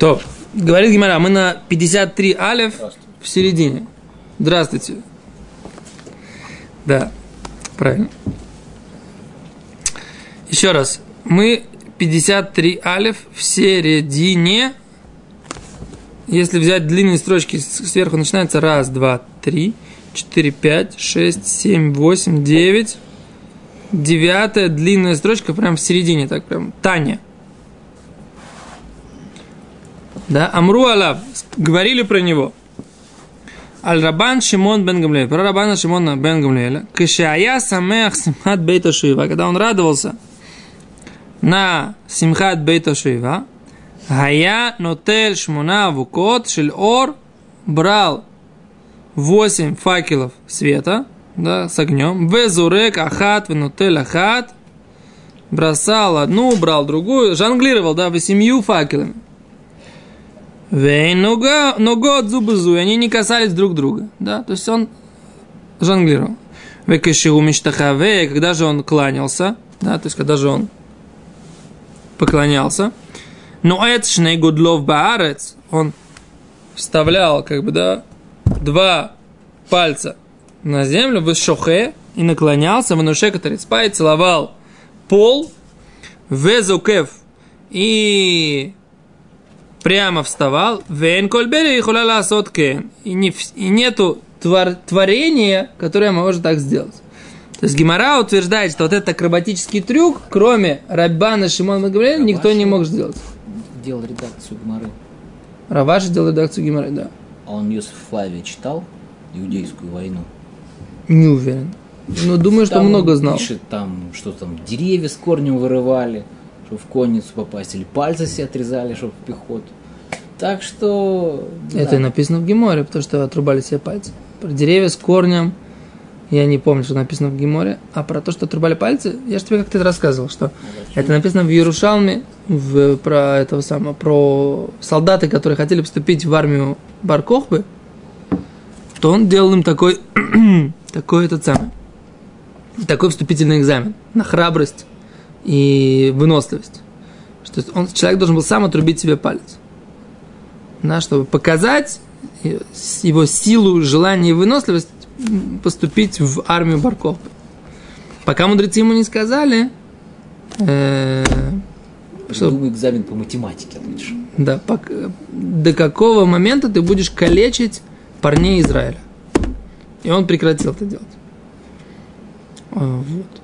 Топ. Говорит Гимара, мы на 53 алев в середине. Здравствуйте. Да, правильно. Еще раз. Мы 53 алев в середине. Если взять длинные строчки, сверху начинается раз, два, три, четыре, пять, шесть, семь, восемь, девять. Девятая длинная строчка прям в середине, так прям Таня. Да, Амру Алав, говорили про него. Аль-Рабан Шимон бен Гамлея. Про Рабана Шимона бен Гамлея. Кешая самех симхат бейта шива. Когда он радовался на симхат бейта шива, Гая нотель шмуна вукот шель ор брал восемь факелов света, да, с огнем. Везурек ахат венотель ахат. Бросал одну, брал другую, жонглировал, да, восемью факелами. Вейн ногот зубы зу, они не касались друг друга. Да, то есть он жонглировал. Векешиу миштахаве, когда же он кланялся, да, то есть когда же он поклонялся. Но это шней гудлов баарец, он вставлял, как бы, да, два пальца на землю, в шохе, и наклонялся, в нуше и целовал пол, везукев, и прямо вставал, вен кольбери и хуляла сотке. И, не, и нету твор, творения, которое может так сделать. То есть Гимара утверждает, что вот этот акробатический трюк, кроме Раббана Шимона Магомеля, никто не мог сделать. Делал редакцию Гимары. Раваш делал редакцию Гимары, да. А он Юсеф Флавия читал Иудейскую войну? Не уверен. Но думаю, что Там много знал. Пишет там, что там деревья с корнем вырывали чтобы в конницу попасть, или пальцы себе отрезали, чтобы в пехоту. Так что... Это да. написано в Геморе, потому что отрубали себе пальцы. Про деревья с корнем, я не помню, что написано в Геморе, а про то, что отрубали пальцы, я же тебе как-то рассказывал, что это написано в Иерушалме, в, про этого самого, про солдаты, которые хотели поступить в армию Баркохбы, то он делал им такой, такой этот самый, такой вступительный экзамен на храбрость и выносливость. Что он, человек должен был сам отрубить себе палец. Да, чтобы показать его силу, желание и выносливость поступить в армию Барков. Пока мудрецы ему не сказали, э, что, Думаю, экзамен по математике ответишь. Да, по, до какого момента ты будешь калечить парней Израиля. И он прекратил это делать. Вот.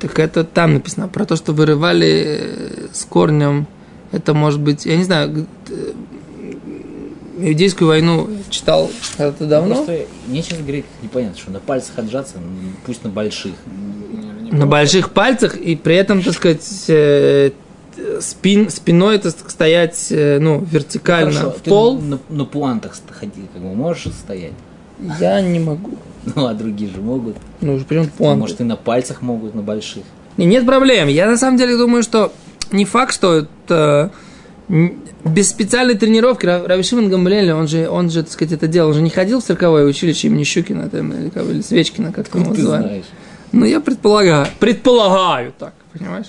Так это там написано. Про то, что вырывали э, с корнем, это может быть, я не знаю, э, иудейскую войну читал когда-то давно. Просто мне сейчас говорить непонятно, что на пальцах отжаться, пусть на больших. На больших пальцах, и при этом, так сказать, э, спин, спиной это стоять ну, вертикально Хорошо, в пол. на, на пуантах ходи, как бы можешь стоять? Я не могу. Ну, а другие же могут. Ну, прям пуанты. Может, и на пальцах могут, на больших. Не, нет проблем. Я на самом деле думаю, что не факт, что это без специальной тренировки Рави Шимон Гамблель, он же, он же, так сказать, это делал, он же не ходил в цирковое училище имени Щукина там, или, или Свечкина, как там его называют. Ну, я предполагаю, предполагаю так, понимаешь?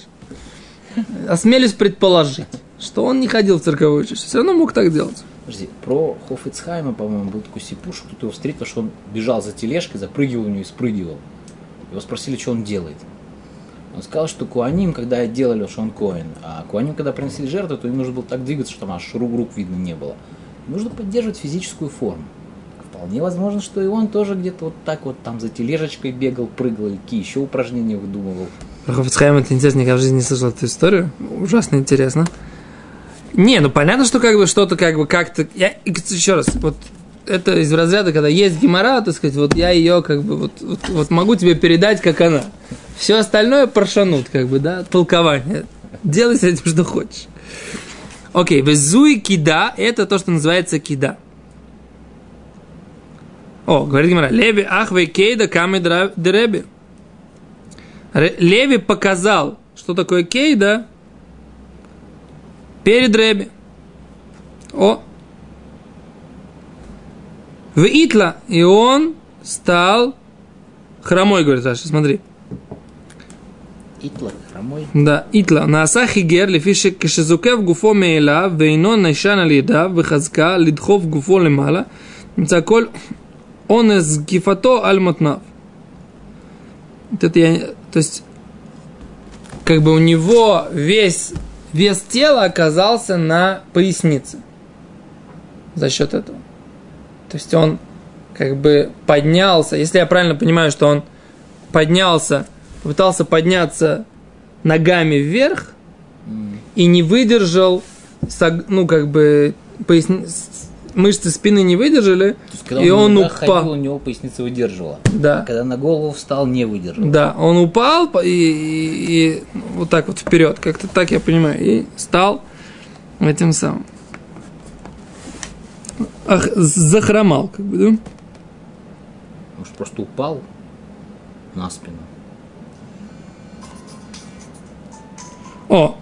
Осмелюсь предположить, что он не ходил в цирковое училище, все равно мог так делать. Подожди, про Хофицхайма, по-моему, был такой сипуш, кто-то его встретил, что он бежал за тележкой, запрыгивал в нее и спрыгивал. Его спросили, что он делает. Он сказал, что Куаним, когда делали, что он Коин, а Куаним, когда приносили жертву, то им нужно было так двигаться, что там аж рук, рук видно не было. Нужно поддерживать физическую форму. Вполне возможно, что и он тоже где-то вот так вот там за тележечкой бегал, прыгал, или какие еще упражнения выдумывал. Про Хофицхайма это интересно, никогда в жизни не слышал эту историю. Ужасно интересно. Не, ну понятно, что как бы что-то как бы как-то... Я, еще раз, вот это из разряда, когда есть гемора, так сказать, вот я ее как бы вот, вот, вот могу тебе передать, как она. Все остальное прошанут, как бы, да, толкование. Делай с этим, что хочешь. Окей, везуи кида, это то, что называется кида. О, говорит Гимара, Леви ахвей кейда камы дереби. Леви показал, что такое кейда, перед Рэби. О! В Итла, и он стал хромой, говорит Раша, смотри. Итла, хромой? Да, Итла. На Асахи Гер, лифишек кешезукев гуфо мейла, вейно найшан алида, вихазка, лидхов гуфо лемала, мцаколь он из гифато альмотнав. Это я, то есть, как бы у него весь вес тела оказался на пояснице. За счет этого. То есть он как бы поднялся, если я правильно понимаю, что он поднялся, попытался подняться ногами вверх и не выдержал, ну как бы поясни- мышцы спины не выдержали, есть, когда и он ногах упал. ходил, у него поясница выдерживала. Да. А когда на голову встал, не выдержал. Да, он упал и, и- и вот так вот вперед, как-то так я понимаю, и стал этим самым. Ах, захромал, как бы, да? Может, просто упал на спину. О!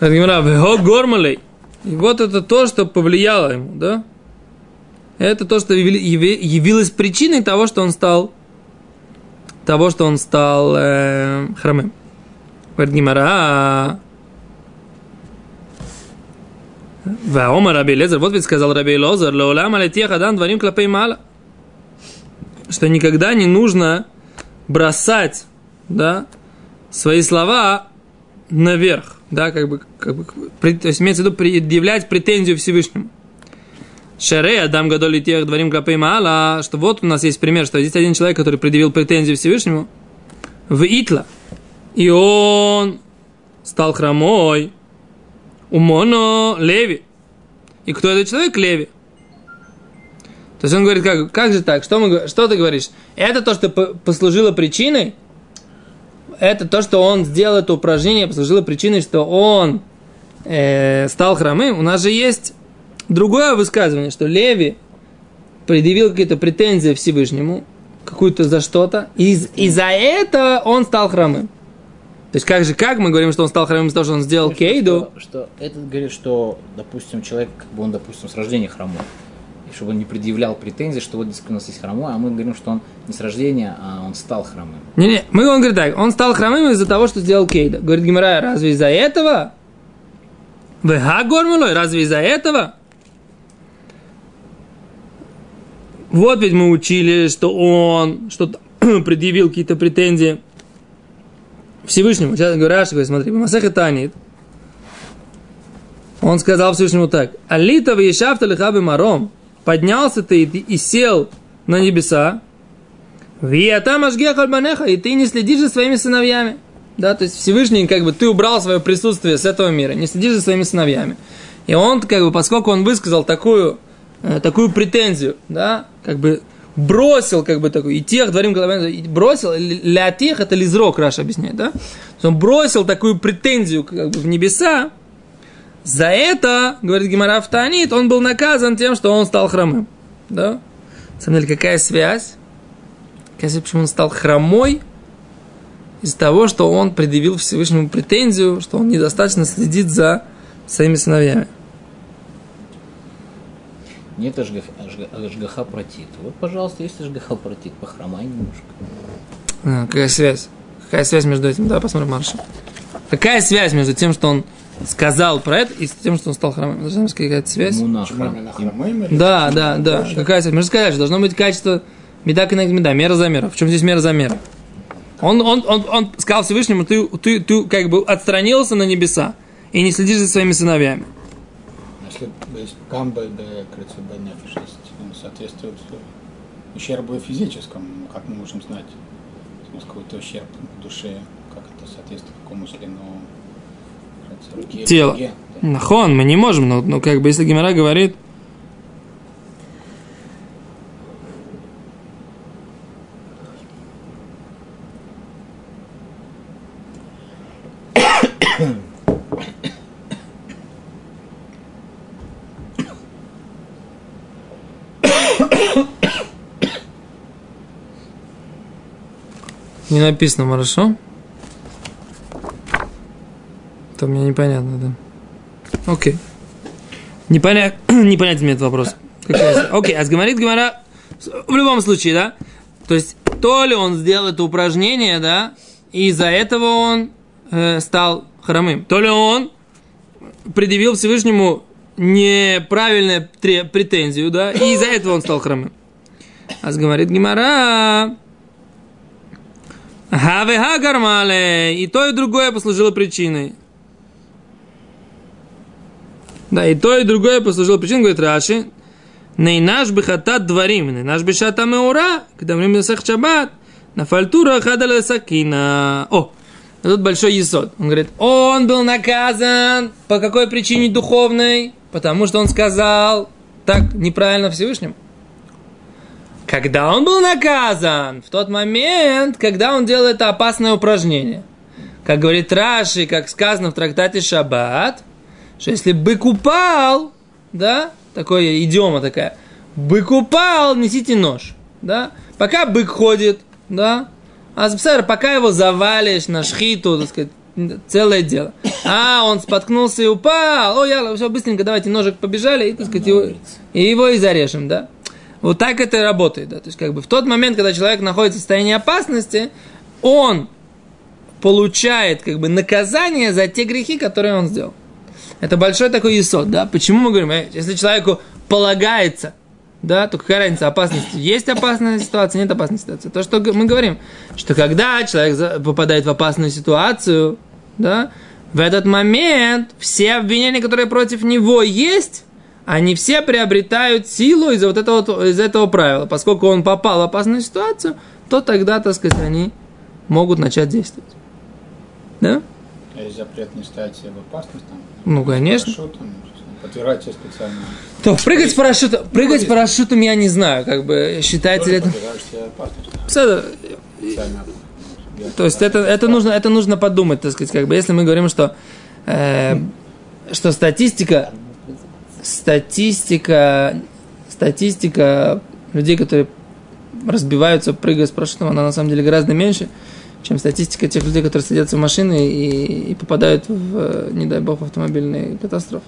Гемара, «Вего гормалей». И вот это то, что повлияло ему, да? Это то, что яви- яви- явилось причиной того, что он стал того, что он стал э, хромым. Говорит Гимара, Ваома Раби Лезер, вот ведь сказал Раби Лозер, Леолам алетех адам дворим клапей мала. Что никогда не нужно бросать, да, свои слова наверх, да, как бы, как бы то есть имеется в виду предъявлять претензию Всевышнему. Шаре, Адам Гадоли тех дворим клапей маала, что вот у нас есть пример, что есть один человек, который предъявил претензию Всевышнему в Итла, и он стал хромой. Умоно Леви. И кто этот человек? Леви. То есть он говорит, как, как же так? Что, мы, что ты говоришь? Это то, что по- послужило причиной? Это то, что он сделал это упражнение, послужило причиной, что он э, стал хромым? У нас же есть другое высказывание, что Леви предъявил какие-то претензии Всевышнему, какую-то за что-то, и, и за это он стал хромым. То есть как же, как мы говорим, что он стал хромым из-за того, что он сделал кейду? Что, что этот говорит, что, допустим, человек, как бы он, допустим, с рождения хромой. Чтобы он не предъявлял претензий, что вот здесь у нас есть хромой, а мы говорим, что он не с рождения, а он стал хромым. Не-не, мы, он говорит так, он стал хромым из-за того, что сделал кейда. Говорит Гимара, разве из-за этого? Вега гормулой, разве из-за этого? Вот ведь мы учили, что он что-то предъявил какие-то претензии Всевышнему. Сейчас говорю, Раши говорит, смотри, Масеха Танит. Он сказал Всевышнему так. Алита вешафта лихабы маром. Поднялся ты и, и сел на небеса. И ты не следишь за своими сыновьями. Да, то есть Всевышний, как бы, ты убрал свое присутствие с этого мира, не следишь за своими сыновьями. И он, как бы, поскольку он высказал такую, э, такую претензию, да, как бы, бросил, как бы, такой, и тех дворим головами, бросил, для тех это лизрок, Раша объясняет, да, он бросил такую претензию, как бы, в небеса, за это, говорит Гимара Танит, он был наказан тем, что он стал хромым. Да? На самом деле, какая связь? Какая связь, почему он стал хромой? Из того, что он предъявил Всевышнему претензию, что он недостаточно следит за своими сыновьями. Нет ажгах- ажга- ажгаха протит. Вот, пожалуйста, есть ажгаха протит, похромай немножко. А, какая связь? Какая связь между этим? Давай посмотрим Марша. Какая связь между тем, что он сказал про это, и с тем, что он стал хромым? Должна быть какая-то связь? Или Да, да, да. Какая связь? Мы же сказали, что должно быть качество меда и меда, мера за меру. В чем здесь мера за меру? Он, он, он, он сказал Всевышнему, ты, ты, ты как бы отстранился на небеса и не следишь за своими сыновьями. Если соответствует ущербу физическому, ну, как мы можем знать, какой-то ущерб в душе, как это соответствует какому Тело. Нахон, мы не можем, но, но как бы если Гимара говорит, Не написано хорошо. Это мне непонятно, да. Окей. Непонят... Непонятен мне этот вопрос. Окей, а говорит Гимара в любом случае, да? То есть, то ли он сделал это упражнение, да, и из-за этого он э, стал хромым. То ли он предъявил Всевышнему неправильную претензию, да, и из-за этого он стал хромым. А говорит Гимара, Хаве Хагармале, и то, и другое послужило причиной. Да, и то, и другое послужило причиной, говорит Раши, Нейнаш бихатат дворим, нейнаш бишата меура, когда мы Месах Шаббат, на фальтура хадала сакина. О, тут большой есот. Он говорит, он был наказан по какой причине духовной? Потому что он сказал так неправильно Всевышнему. Когда он был наказан? В тот момент, когда он делал это опасное упражнение. Как говорит Раши, как сказано в трактате Шаббат, что если бык упал, да, такое идиома такая, бык упал, несите нож, да, пока бык ходит, да, а бсер, пока его завалишь на шхиту, так сказать, целое дело. А, он споткнулся и упал, о, я, все, быстренько, давайте ножик побежали, и, так сказать, его, и его и зарежем, да. Вот так это и работает, да, то есть, как бы, в тот момент, когда человек находится в состоянии опасности, он получает, как бы, наказание за те грехи, которые он сделал. Это большой такой исот, да? Почему мы говорим, э, если человеку полагается, да, то какая разница, опасность, есть опасная ситуация, нет опасной ситуации. То, что мы говорим, что когда человек попадает в опасную ситуацию, да, в этот момент все обвинения, которые против него есть, они все приобретают силу из-за вот этого, из этого правила. Поскольку он попал в опасную ситуацию, то тогда, так сказать, они могут начать действовать. Да? А есть запрет не ставить себя в опасность, там, Ну, конечно. парашютом, подвергать себя специально. То прыгать с парашютом, прыгать с парашютом я не знаю, как бы считается ли это. Я- То есть это, это, нужно, это нужно подумать, так сказать, как бы, если мы говорим, что, э, что статистика, статистика, статистика людей, которые разбиваются, прыгая с парашютом, она на самом деле гораздо меньше, чем статистика тех людей, которые садятся в машины и, и попадают в, не дай бог, в автомобильные катастрофы.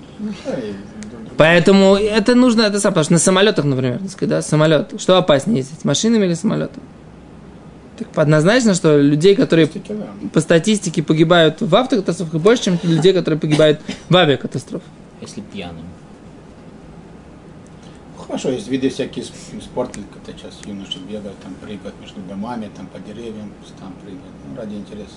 Поэтому это нужно, это сам, потому что на самолетах, например, да, самолет, что опаснее ездить, машинами или самолетом? Так однозначно, что людей, которые по статистике погибают в автокатастрофах больше, чем людей, которые погибают в авиакатастрофах. Если пьяным. Хорошо, есть виды всякие сп- спорта, когда сейчас юноши бегают, там прыгают между домами, там по деревьям, там прыгают, ну, ради интереса.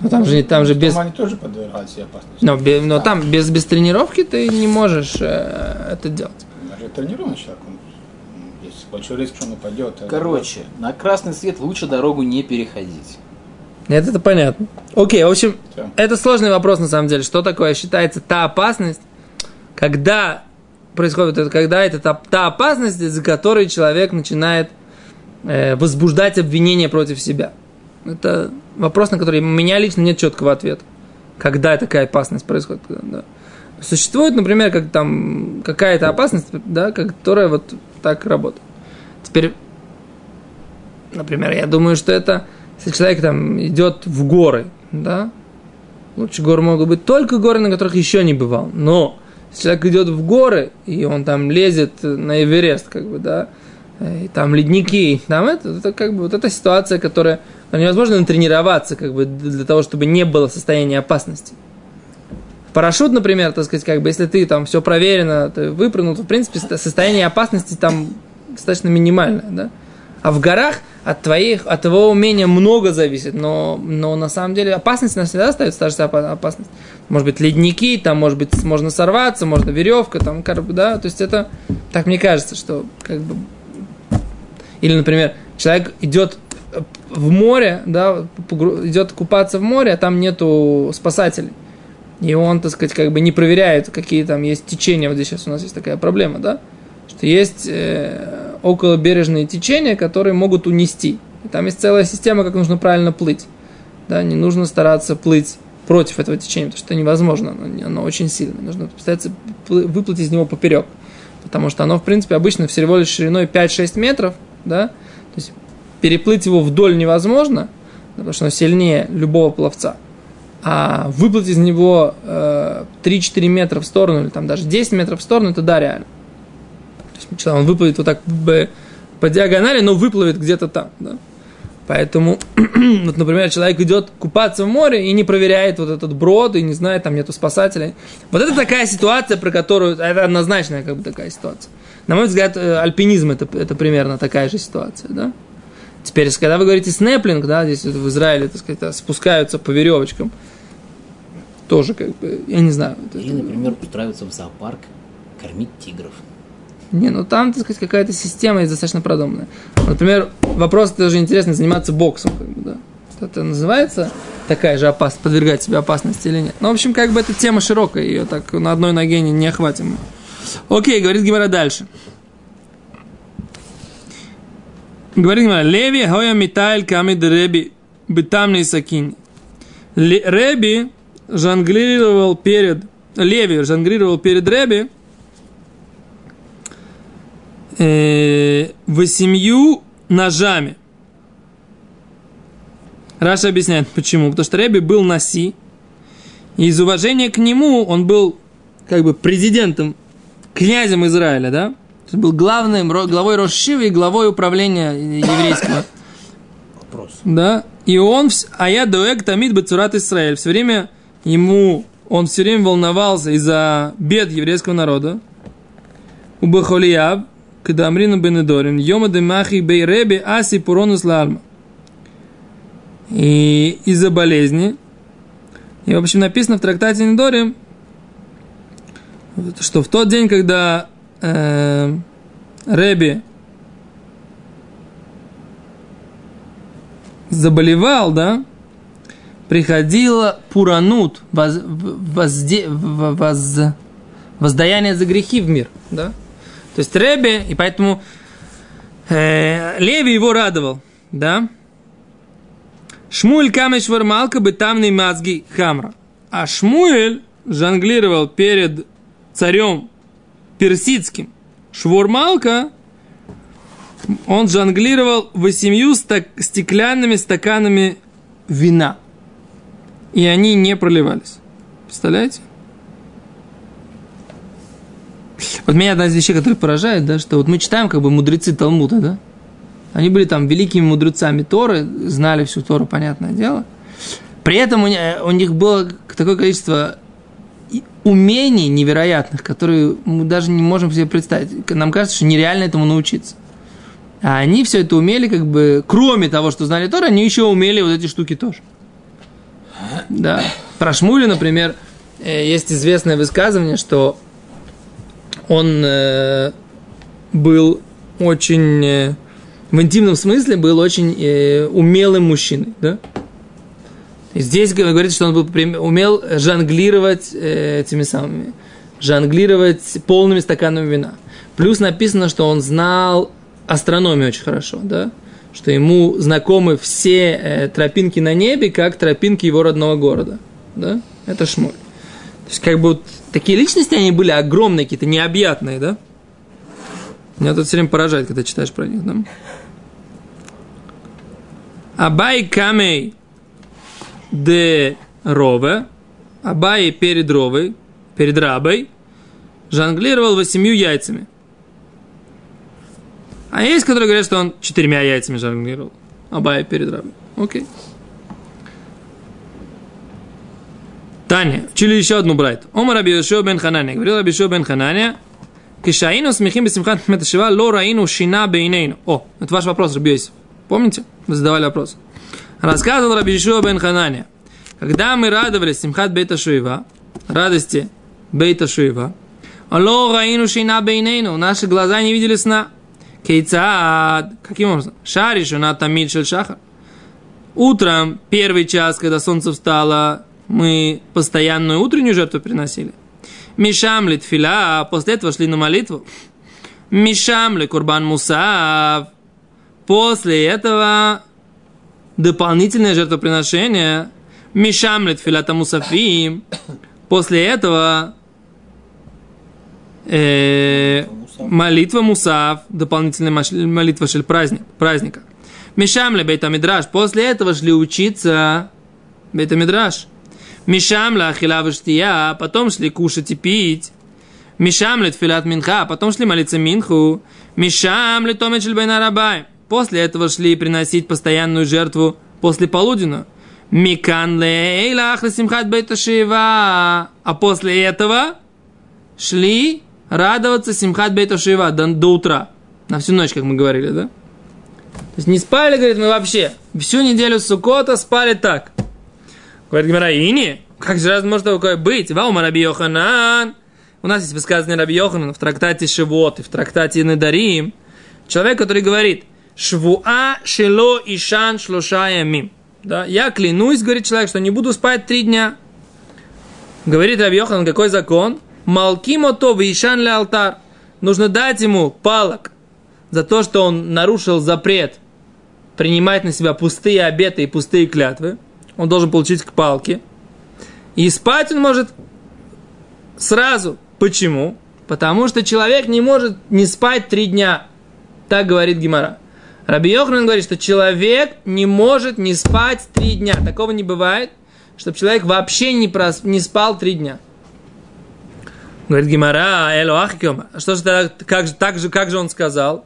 Но там же, там же без... Они тоже подвергают себе опасности. Но, бе- но там без, без тренировки ты не можешь э, это делать. Даже тренированный человек, он, есть большой риск, что он упадет. Короче, на красный свет лучше дорогу не переходить. Нет, это понятно. Окей, в общем, Всё. это сложный вопрос на самом деле. Что такое считается та опасность, когда происходит это, когда это та, та опасность, из-за которой человек начинает э, возбуждать обвинения против себя. Это вопрос, на который у меня лично нет четкого ответа. Когда такая опасность происходит. Да. Существует, например, как там какая-то опасность, да, которая вот так работает. Теперь, например, я думаю, что это, если человек там идет в горы, да, лучше горы могут быть только горы, на которых еще не бывал. Но человек идет в горы, и он там лезет на Эверест, как бы, да, и там ледники, там это, это как бы вот эта ситуация, которая ну, невозможно натренироваться, как бы, для того, чтобы не было состояния опасности. Парашют, например, так сказать, как бы, если ты там все проверено, ты выпрыгнул, то, в принципе, со- состояние опасности там достаточно минимальное, да. А в горах от, твоих, от твоего умения много зависит, но, но на самом деле опасность она всегда остается, та же опасность. Может быть, ледники, там, может быть, можно сорваться, можно веревка, там, как бы, да, то есть это, так мне кажется, что, как бы, или, например, человек идет в море, да, идет купаться в море, а там нету спасателей. И он, так сказать, как бы не проверяет, какие там есть течения. Вот здесь сейчас у нас есть такая проблема, да? Что есть э, околобережные течения, которые могут унести. И там есть целая система, как нужно правильно плыть. Да, не нужно стараться плыть против этого течения, потому что это невозможно, оно, оно очень сильное. Нужно постараться плы- выплыть из него поперек. Потому что оно, в принципе, обычно всего лишь шириной 5-6 метров, да, то есть переплыть его вдоль невозможно, потому что оно сильнее любого пловца. А выплыть из него э, 3-4 метра в сторону, или там даже 10 метров в сторону, это да, реально. Человек, он выплывет вот так по диагонали, но выплывет где-то там. Да? Поэтому, вот, например, человек идет купаться в море и не проверяет вот этот брод, и не знает, там нету спасателей. Вот это такая ситуация, про которую, это однозначная как бы такая ситуация. На мой взгляд, э, альпинизм это, это примерно такая же ситуация, да? Теперь, когда вы говорите снеплинг, да, здесь в Израиле, так сказать, спускаются по веревочкам, тоже как бы, я не знаю. Или, например, устраиваться в зоопарк, кормить тигров. Не, ну там, так сказать, какая-то система есть достаточно продуманная. Например, вопрос тоже интересный, заниматься боксом, как бы, да. Это называется такая же опасность, подвергать себе опасности или нет. Ну, в общем, как бы эта тема широкая, ее так на одной ноге не, не охватим. Окей, говорит Гимара дальше. Говорит Гимара, Леви хоя митайль камид реби бетамный сакин. Реби жонглировал перед, Леви жонглировал перед Реби, э, восемью ножами. Раша объясняет, почему. Потому что Рэби был Наси, и из уважения к нему он был как бы президентом, князем Израиля, да? Был главным, главой Рошивы и главой управления еврейского. Вопрос. Да? И он, а я дуэк тамид бацурат Израиль. Все время ему, он все время волновался из-за бед еврейского народа. У Бахолияб, когда Амрина Бенедорин, Йома де Махи Бей Реби Аси Пуронус Ларма. И из-за болезни. И, в общем, написано в трактате Недорим, что в тот день, когда э, Реби заболевал, да, приходила Пуранут, воз, возде, воз, воздаяние за грехи в мир, да. То есть Ребе, и поэтому э, Леви его радовал, да. Шмуэль камеш вармалка бы тамный мазги хамра. А Шмуэль жонглировал перед царем персидским. Швурмалка, он жонглировал восемью стак- стеклянными стаканами вина. И они не проливались. Представляете? Вот меня одна из вещей, которая поражает, да, что вот мы читаем как бы мудрецы Талмуда, да? Они были там великими мудрецами Торы, знали всю Тору, понятное дело. При этом у, них было такое количество умений невероятных, которые мы даже не можем себе представить. Нам кажется, что нереально этому научиться. А они все это умели, как бы, кроме того, что знали Тору, они еще умели вот эти штуки тоже. Да. Про Шмули, например, э, есть известное высказывание, что он э, был очень, э, в интимном смысле был очень э, умелым мужчиной, да? Здесь говорится, что он был, умел жонглировать э, этими самыми, жонглировать полными стаканами вина. Плюс написано, что он знал астрономию очень хорошо, да? Что ему знакомы все тропинки на небе, как тропинки его родного города, да? Это Шмуль. То есть, как бы вот такие личности, они были огромные, какие-то необъятные, да? Меня тут все время поражает, когда читаешь про них, да? Абай камей де рове, Абай перед ровой, перед рабой, жонглировал восемью яйцами. А есть, которые говорят, что он четырьмя яйцами жонглировал. Абай перед рабой. Окей. Таня. Учили еще одну брайт. Омар Абиешо бен Хананя. Говорил Абиешо бен Хананя. Кишаину смехим бисимхат меташива ло раину шина бейнейну. О, это ваш вопрос, Рабиосиф. Помните? Вы задавали вопрос. Рассказывал Рабиешо бен Хананя. Когда мы радовались Симхат Бейта Шуева, радости Бейта Шуева, Алло, Раину Шина Бейнейну, наши глаза не видели сна. Кейцад, каким образом? Шаришу на Тамид Шахар. Утром, первый час, когда солнце встало, мы постоянную утреннюю жертву приносили. Мишам ли тфила, после этого шли на молитву. Мишам ли курбан мусав. После этого дополнительное жертвоприношение. Мишам ли тфилата мусафим. После этого э, молитва мусав, дополнительная молитва шель праздник, праздника. Мишам ли бейта мидраш. После этого шли учиться бейта мидраш. Мишам ла ахила вштия, потом шли кушать и пить. Мишам ли тфилат минха, потом шли молиться минху. Мишам ли томет шель бейна рабай. После этого шли приносить постоянную жертву после полуденную. Микан лейлах симхат бейташива. А после этого шли радоваться симхат бейташива до, до утра. На всю ночь, как мы говорили, да? То есть не спали, говорит, мы вообще. Всю неделю Сукота спали так. Говорит Гимара, Ини, как же раз может такое быть? Ваума Раби Йоханан. У нас есть высказывание Раби Йоханана в трактате Шивот и в трактате Недарим. Человек, который говорит, Швуа шело ишан шлоша ямим. Да, я клянусь, говорит человек, что не буду спать три дня. Говорит Раби Йохан, какой закон? Малкимо то ишан ле алтар. Нужно дать ему палок за то, что он нарушил запрет принимать на себя пустые обеты и пустые клятвы. Он должен получить к палке. И спать он может сразу. Почему? Потому что человек не может не спать три дня. Так говорит Гимара. Раби Йохран говорит, что человек не может не спать три дня. Такого не бывает, чтобы человек вообще не, прос, не спал три дня. Говорит Гимара, эло ахикема. Что же тогда, как, же, так же, как же он сказал?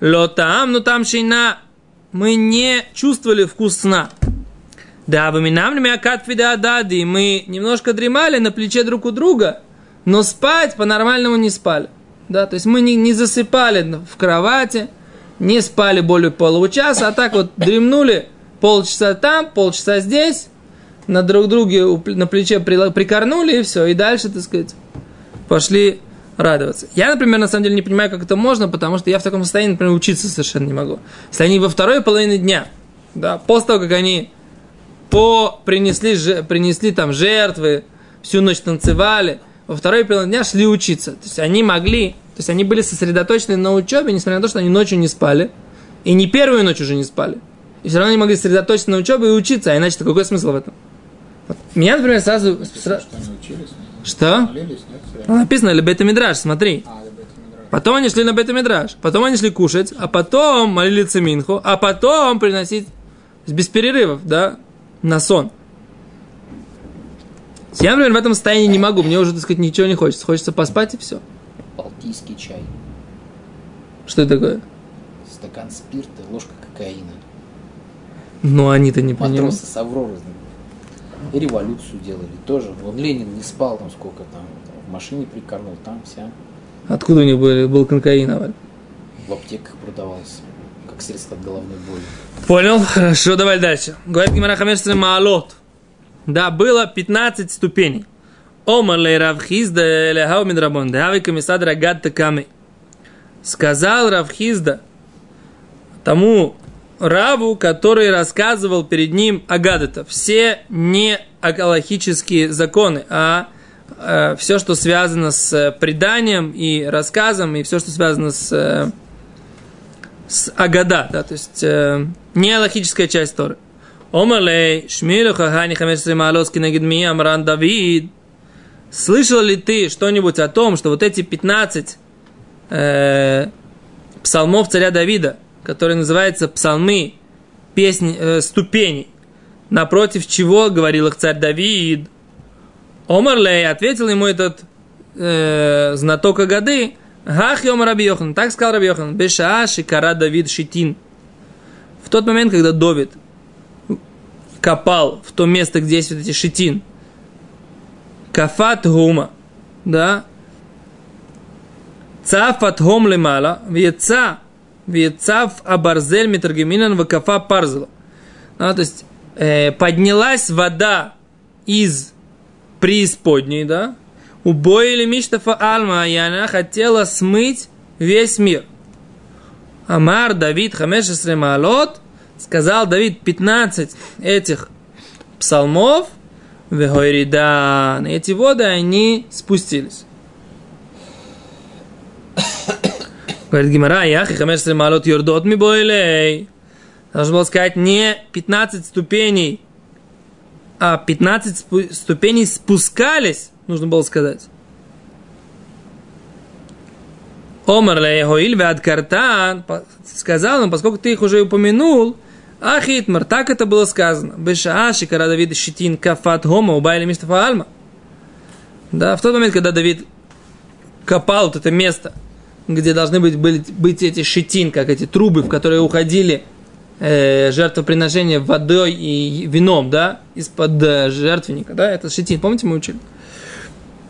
Ло там, ну там шейна. Мы не чувствовали вкус сна. Да, вы нам акат дади. Мы немножко дремали на плече друг у друга, но спать по-нормальному не спали. Да, то есть мы не, не засыпали в кровати, не спали более получаса, а так вот дремнули полчаса там, полчаса здесь, на друг друге на плече прикорнули и все, и дальше, так сказать, пошли радоваться. Я, например, на самом деле не понимаю, как это можно, потому что я в таком состоянии, например, учиться совершенно не могу. Если они во второй половине дня, да, после того, как они по принесли, принесли там жертвы, всю ночь танцевали, во второй половине дня шли учиться. То есть они могли то есть они были сосредоточены на учебе, несмотря на то, что они ночью не спали. И не первую ночь уже не спали. И все равно они могли сосредоточиться на учебе и учиться. А иначе -то какой смысл в этом? Вот. Меня, например, сразу... Написано, что они учились? Что? Молились, нет? Ну, написано Лебета Мидраш, смотри. А. Потом они шли на Бета Мидраш, потом они шли кушать, а потом молили Цеминху, а потом приносить без перерывов, да, на сон. Я, например, в этом состоянии не могу, мне уже, так сказать, ничего не хочется. Хочется поспать и все. Балтийский чай. Что это такое? Стакан спирта, ложка кокаина. Ну, они-то не понимают. Матросы с Авроры и революцию делали тоже. Вон Ленин не спал там сколько там, в машине прикорнул, там вся. Откуда у них был, был Аваль? В аптеках продавался, средство от головной боли. Понял, хорошо, давай дальше. Говорит Гимара Хамешстры Маалот. Да, было 15 ступеней. Омар Равхизда лехау мидрабон, давай комиссад рагат таками. Сказал Равхизда тому Раву, который рассказывал перед ним Агадата. Все не аллахические законы, а э, все, что связано с преданием и рассказом, и все, что связано с, э, с Агада, да, то есть э, не аллахическая часть Торы. Омалей, Шмилю Хахани Хамешри Малоски Нагидми Амран Давид – Слышал ли ты что-нибудь о том, что вот эти 15 э, псалмов царя Давида, которые называются псалмы песни, э, ступеней, напротив чего говорил их царь Давид, Омарлей ответил ему этот э, знаток Агады, Гах Йом Раби Йохан, так сказал Раби Йохан, Бешаа Шикара Давид Шитин. В тот момент, когда Давид копал в то место, где есть вот эти шитин, Кафат гума, да, цафат гом лемала, вьеца, вьецав абарзель митаргеминан вакафа парзела. Да, то есть э, поднялась вода из преисподней, да, убоили миштафа альма, и она хотела смыть весь мир. Амар Давид Хамешесре Маалот, сказал Давид 15 этих псалмов – Вегойридан. Эти воды, они спустились. Говорит Гимара, яхи хамешсер малот юрдот ми бойлей. Должно было сказать не 15 ступеней, а 15 ступеней спускались, нужно было сказать. Омар лейхоиль вад картан, сказал он, поскольку ты их уже упомянул, Ахитмар, так это было сказано. Бешааши, когда Давид щитин кафат гома, убайли мистафа альма. Да, в тот момент, когда Давид копал вот это место, где должны быть, быть, быть эти шитин, как эти трубы, в которые уходили э, жертвоприношения водой и вином, да, из-под э, жертвенника, да, это шитин, помните, мы учили?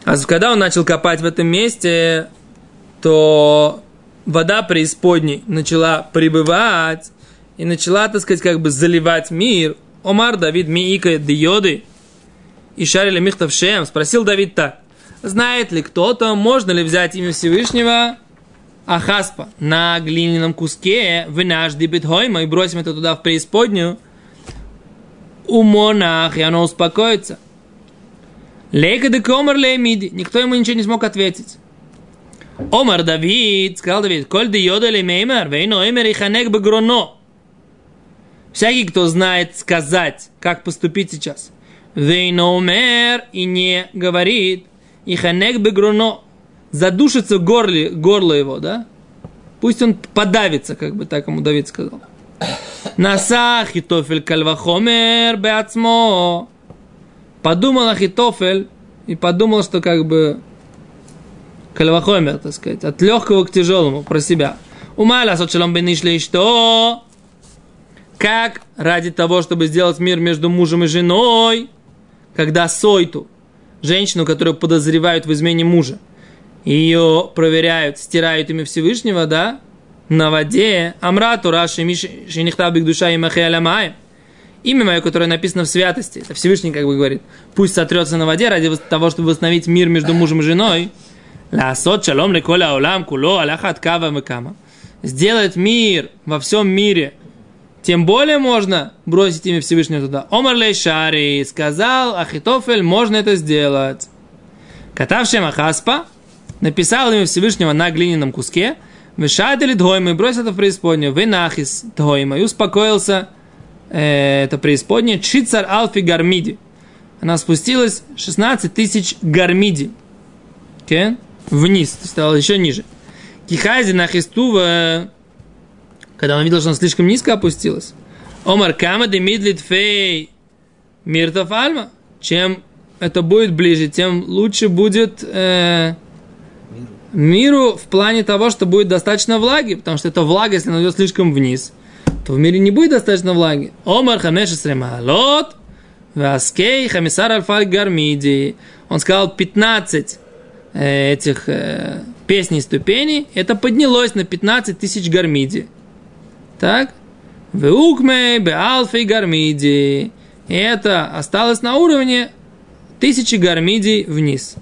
А когда он начал копать в этом месте, то вода преисподней начала прибывать и начала, так сказать, как бы заливать мир. Омар Давид Миика Диоды и шарили Михтав Шем. Спросил Давид так. Знает ли кто-то, можно ли взять имя Всевышнего Ахаспа на глиняном куске в наш дебетхойма и бросим это туда в преисподнюю, у монах, и оно успокоится. Лейка де комар миди. Никто ему ничего не смог ответить. Омар Давид, сказал Давид, коль де йода ле меймер, вейно эмер и ханек багроно. Всякий, кто знает сказать, как поступить сейчас. Вейно умер и не говорит, и ханек багроно, задушится горле, горло его, да? Пусть он подавится, как бы так ему Давид сказал. Наса Ахитофель кальвахомер беацмо. Подумал Ахитофель и подумал, что как бы кальвахомер, так сказать, от легкого к тяжелому, про себя. Умаля сочелом бенишли что? Как ради того, чтобы сделать мир между мужем и женой, когда Сойту, женщину, которую подозревают в измене мужа, ее проверяют, стирают имя Всевышнего, да, на воде, Амрату Раши Шинихтабик душа и Махиалямай. Имя мое, которое написано в святости, это Всевышний как бы говорит, пусть сотрется на воде ради того, чтобы восстановить мир между мужем и женой. Ласот шалом леколя улам куло аляхат кава мекама. Сделать мир во всем мире, тем более можно бросить имя Всевышнего туда. Омар Лейшари сказал Ахитофель, можно это сделать. Катавший Махаспа, написал имя Всевышнего на глиняном куске, вышатели дгойма и бросил это в преисподнюю, венахис дгойма, и успокоился э, это преисподнее, чицар алфи гармиди. Она спустилась 16 тысяч гармиди. Okay? Вниз, стала еще ниже. Кихази на Хистува, когда он видел, что она слишком низко опустилась. Омар кама де мидлит фей миртов альма. Чем это будет ближе, тем лучше будет э, миру в плане того, что будет достаточно влаги, потому что эта влага, если она идет слишком вниз, то в мире не будет достаточно влаги. Омар хамешесре маалот, васкей хамисар альфаль гармиди. Он сказал 15 э, этих э, песней ступеней, это поднялось на 15 тысяч гармиди. Так? Веукме беалфи гармиди. И это осталось на уровне тысячи гармидий вниз.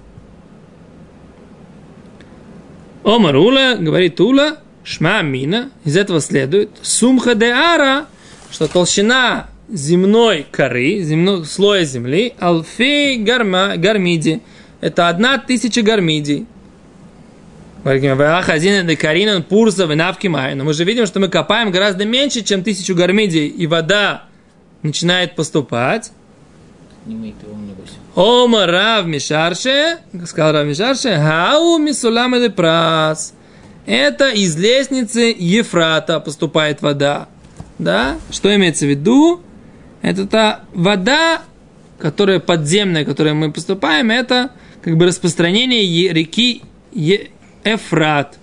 Омар Ула, говорит Ула, Шма Мина, из этого следует, Сумха де Ара, что толщина земной коры, земного слоя земли, Алфей гарма, гармиди, это одна тысяча гармидий. Но мы же видим, что мы копаем гораздо меньше, чем тысячу гармидий, и вода начинает поступать. Ома Рав Мишарше, сказал Рав Мишарше, Хау Мисулам Прас. Это из лестницы Ефрата поступает вода. Да? Что имеется в виду? Это та вода, которая подземная, которой мы поступаем, это как бы распространение реки Ефрат,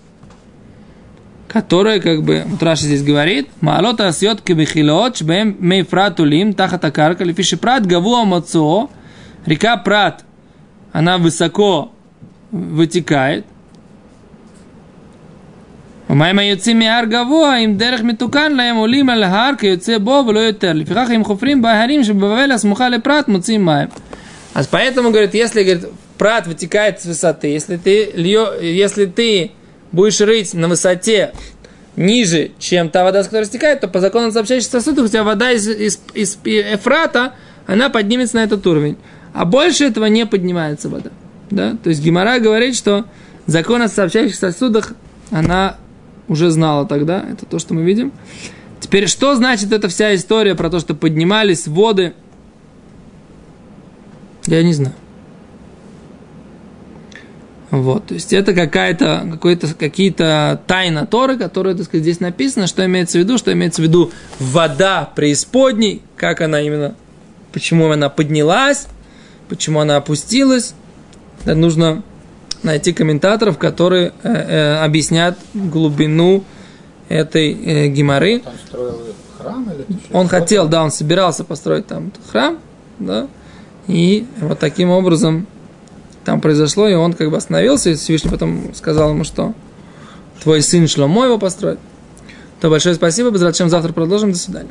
которая как бы, вот Раша здесь говорит, Маалота асьот кебехилот, шбем мейфратулим, тахата карка, лифиши прат гавуа мацо, Река Прат, она высоко вытекает. ומים היוצאים מהר גבוה, עם דרך מתוקן להם עולים על ההר כיוצא בו ולא יותר. לפיכך הם חופרים בהרים שבבבל הסמוכה לפרט מוצאים מים. А поэтому, говорит, если, говорит, прат вытекает с высоты, если ты, льё, если ты будешь рыть на высоте ниже, чем та вода, с которой стекает, то по закону сообщающих сосудов у тебя вода из, из, из Эфрата, она поднимется на этот уровень. А больше этого не поднимается вода. Да? То есть Гимара говорит, что закон о сообщающих сосудах она уже знала тогда. Это то, что мы видим. Теперь, что значит эта вся история про то, что поднимались воды? Я не знаю. Вот, то есть это какая-то, какой-то, какие-то тайна Торы, которые, так сказать, здесь написано, что имеется в виду, что имеется в виду вода преисподней, как она именно, почему она поднялась, почему она опустилась. Да, нужно найти комментаторов, которые э, э, объяснят глубину этой э, геморы. Там строил храм или? Он хотел, да, он собирался построить там храм, да, и вот таким образом там произошло, и он как бы остановился, и Всевышний потом сказал ему, что твой сын Шломо его построит. То большое спасибо, без завтра продолжим, до свидания.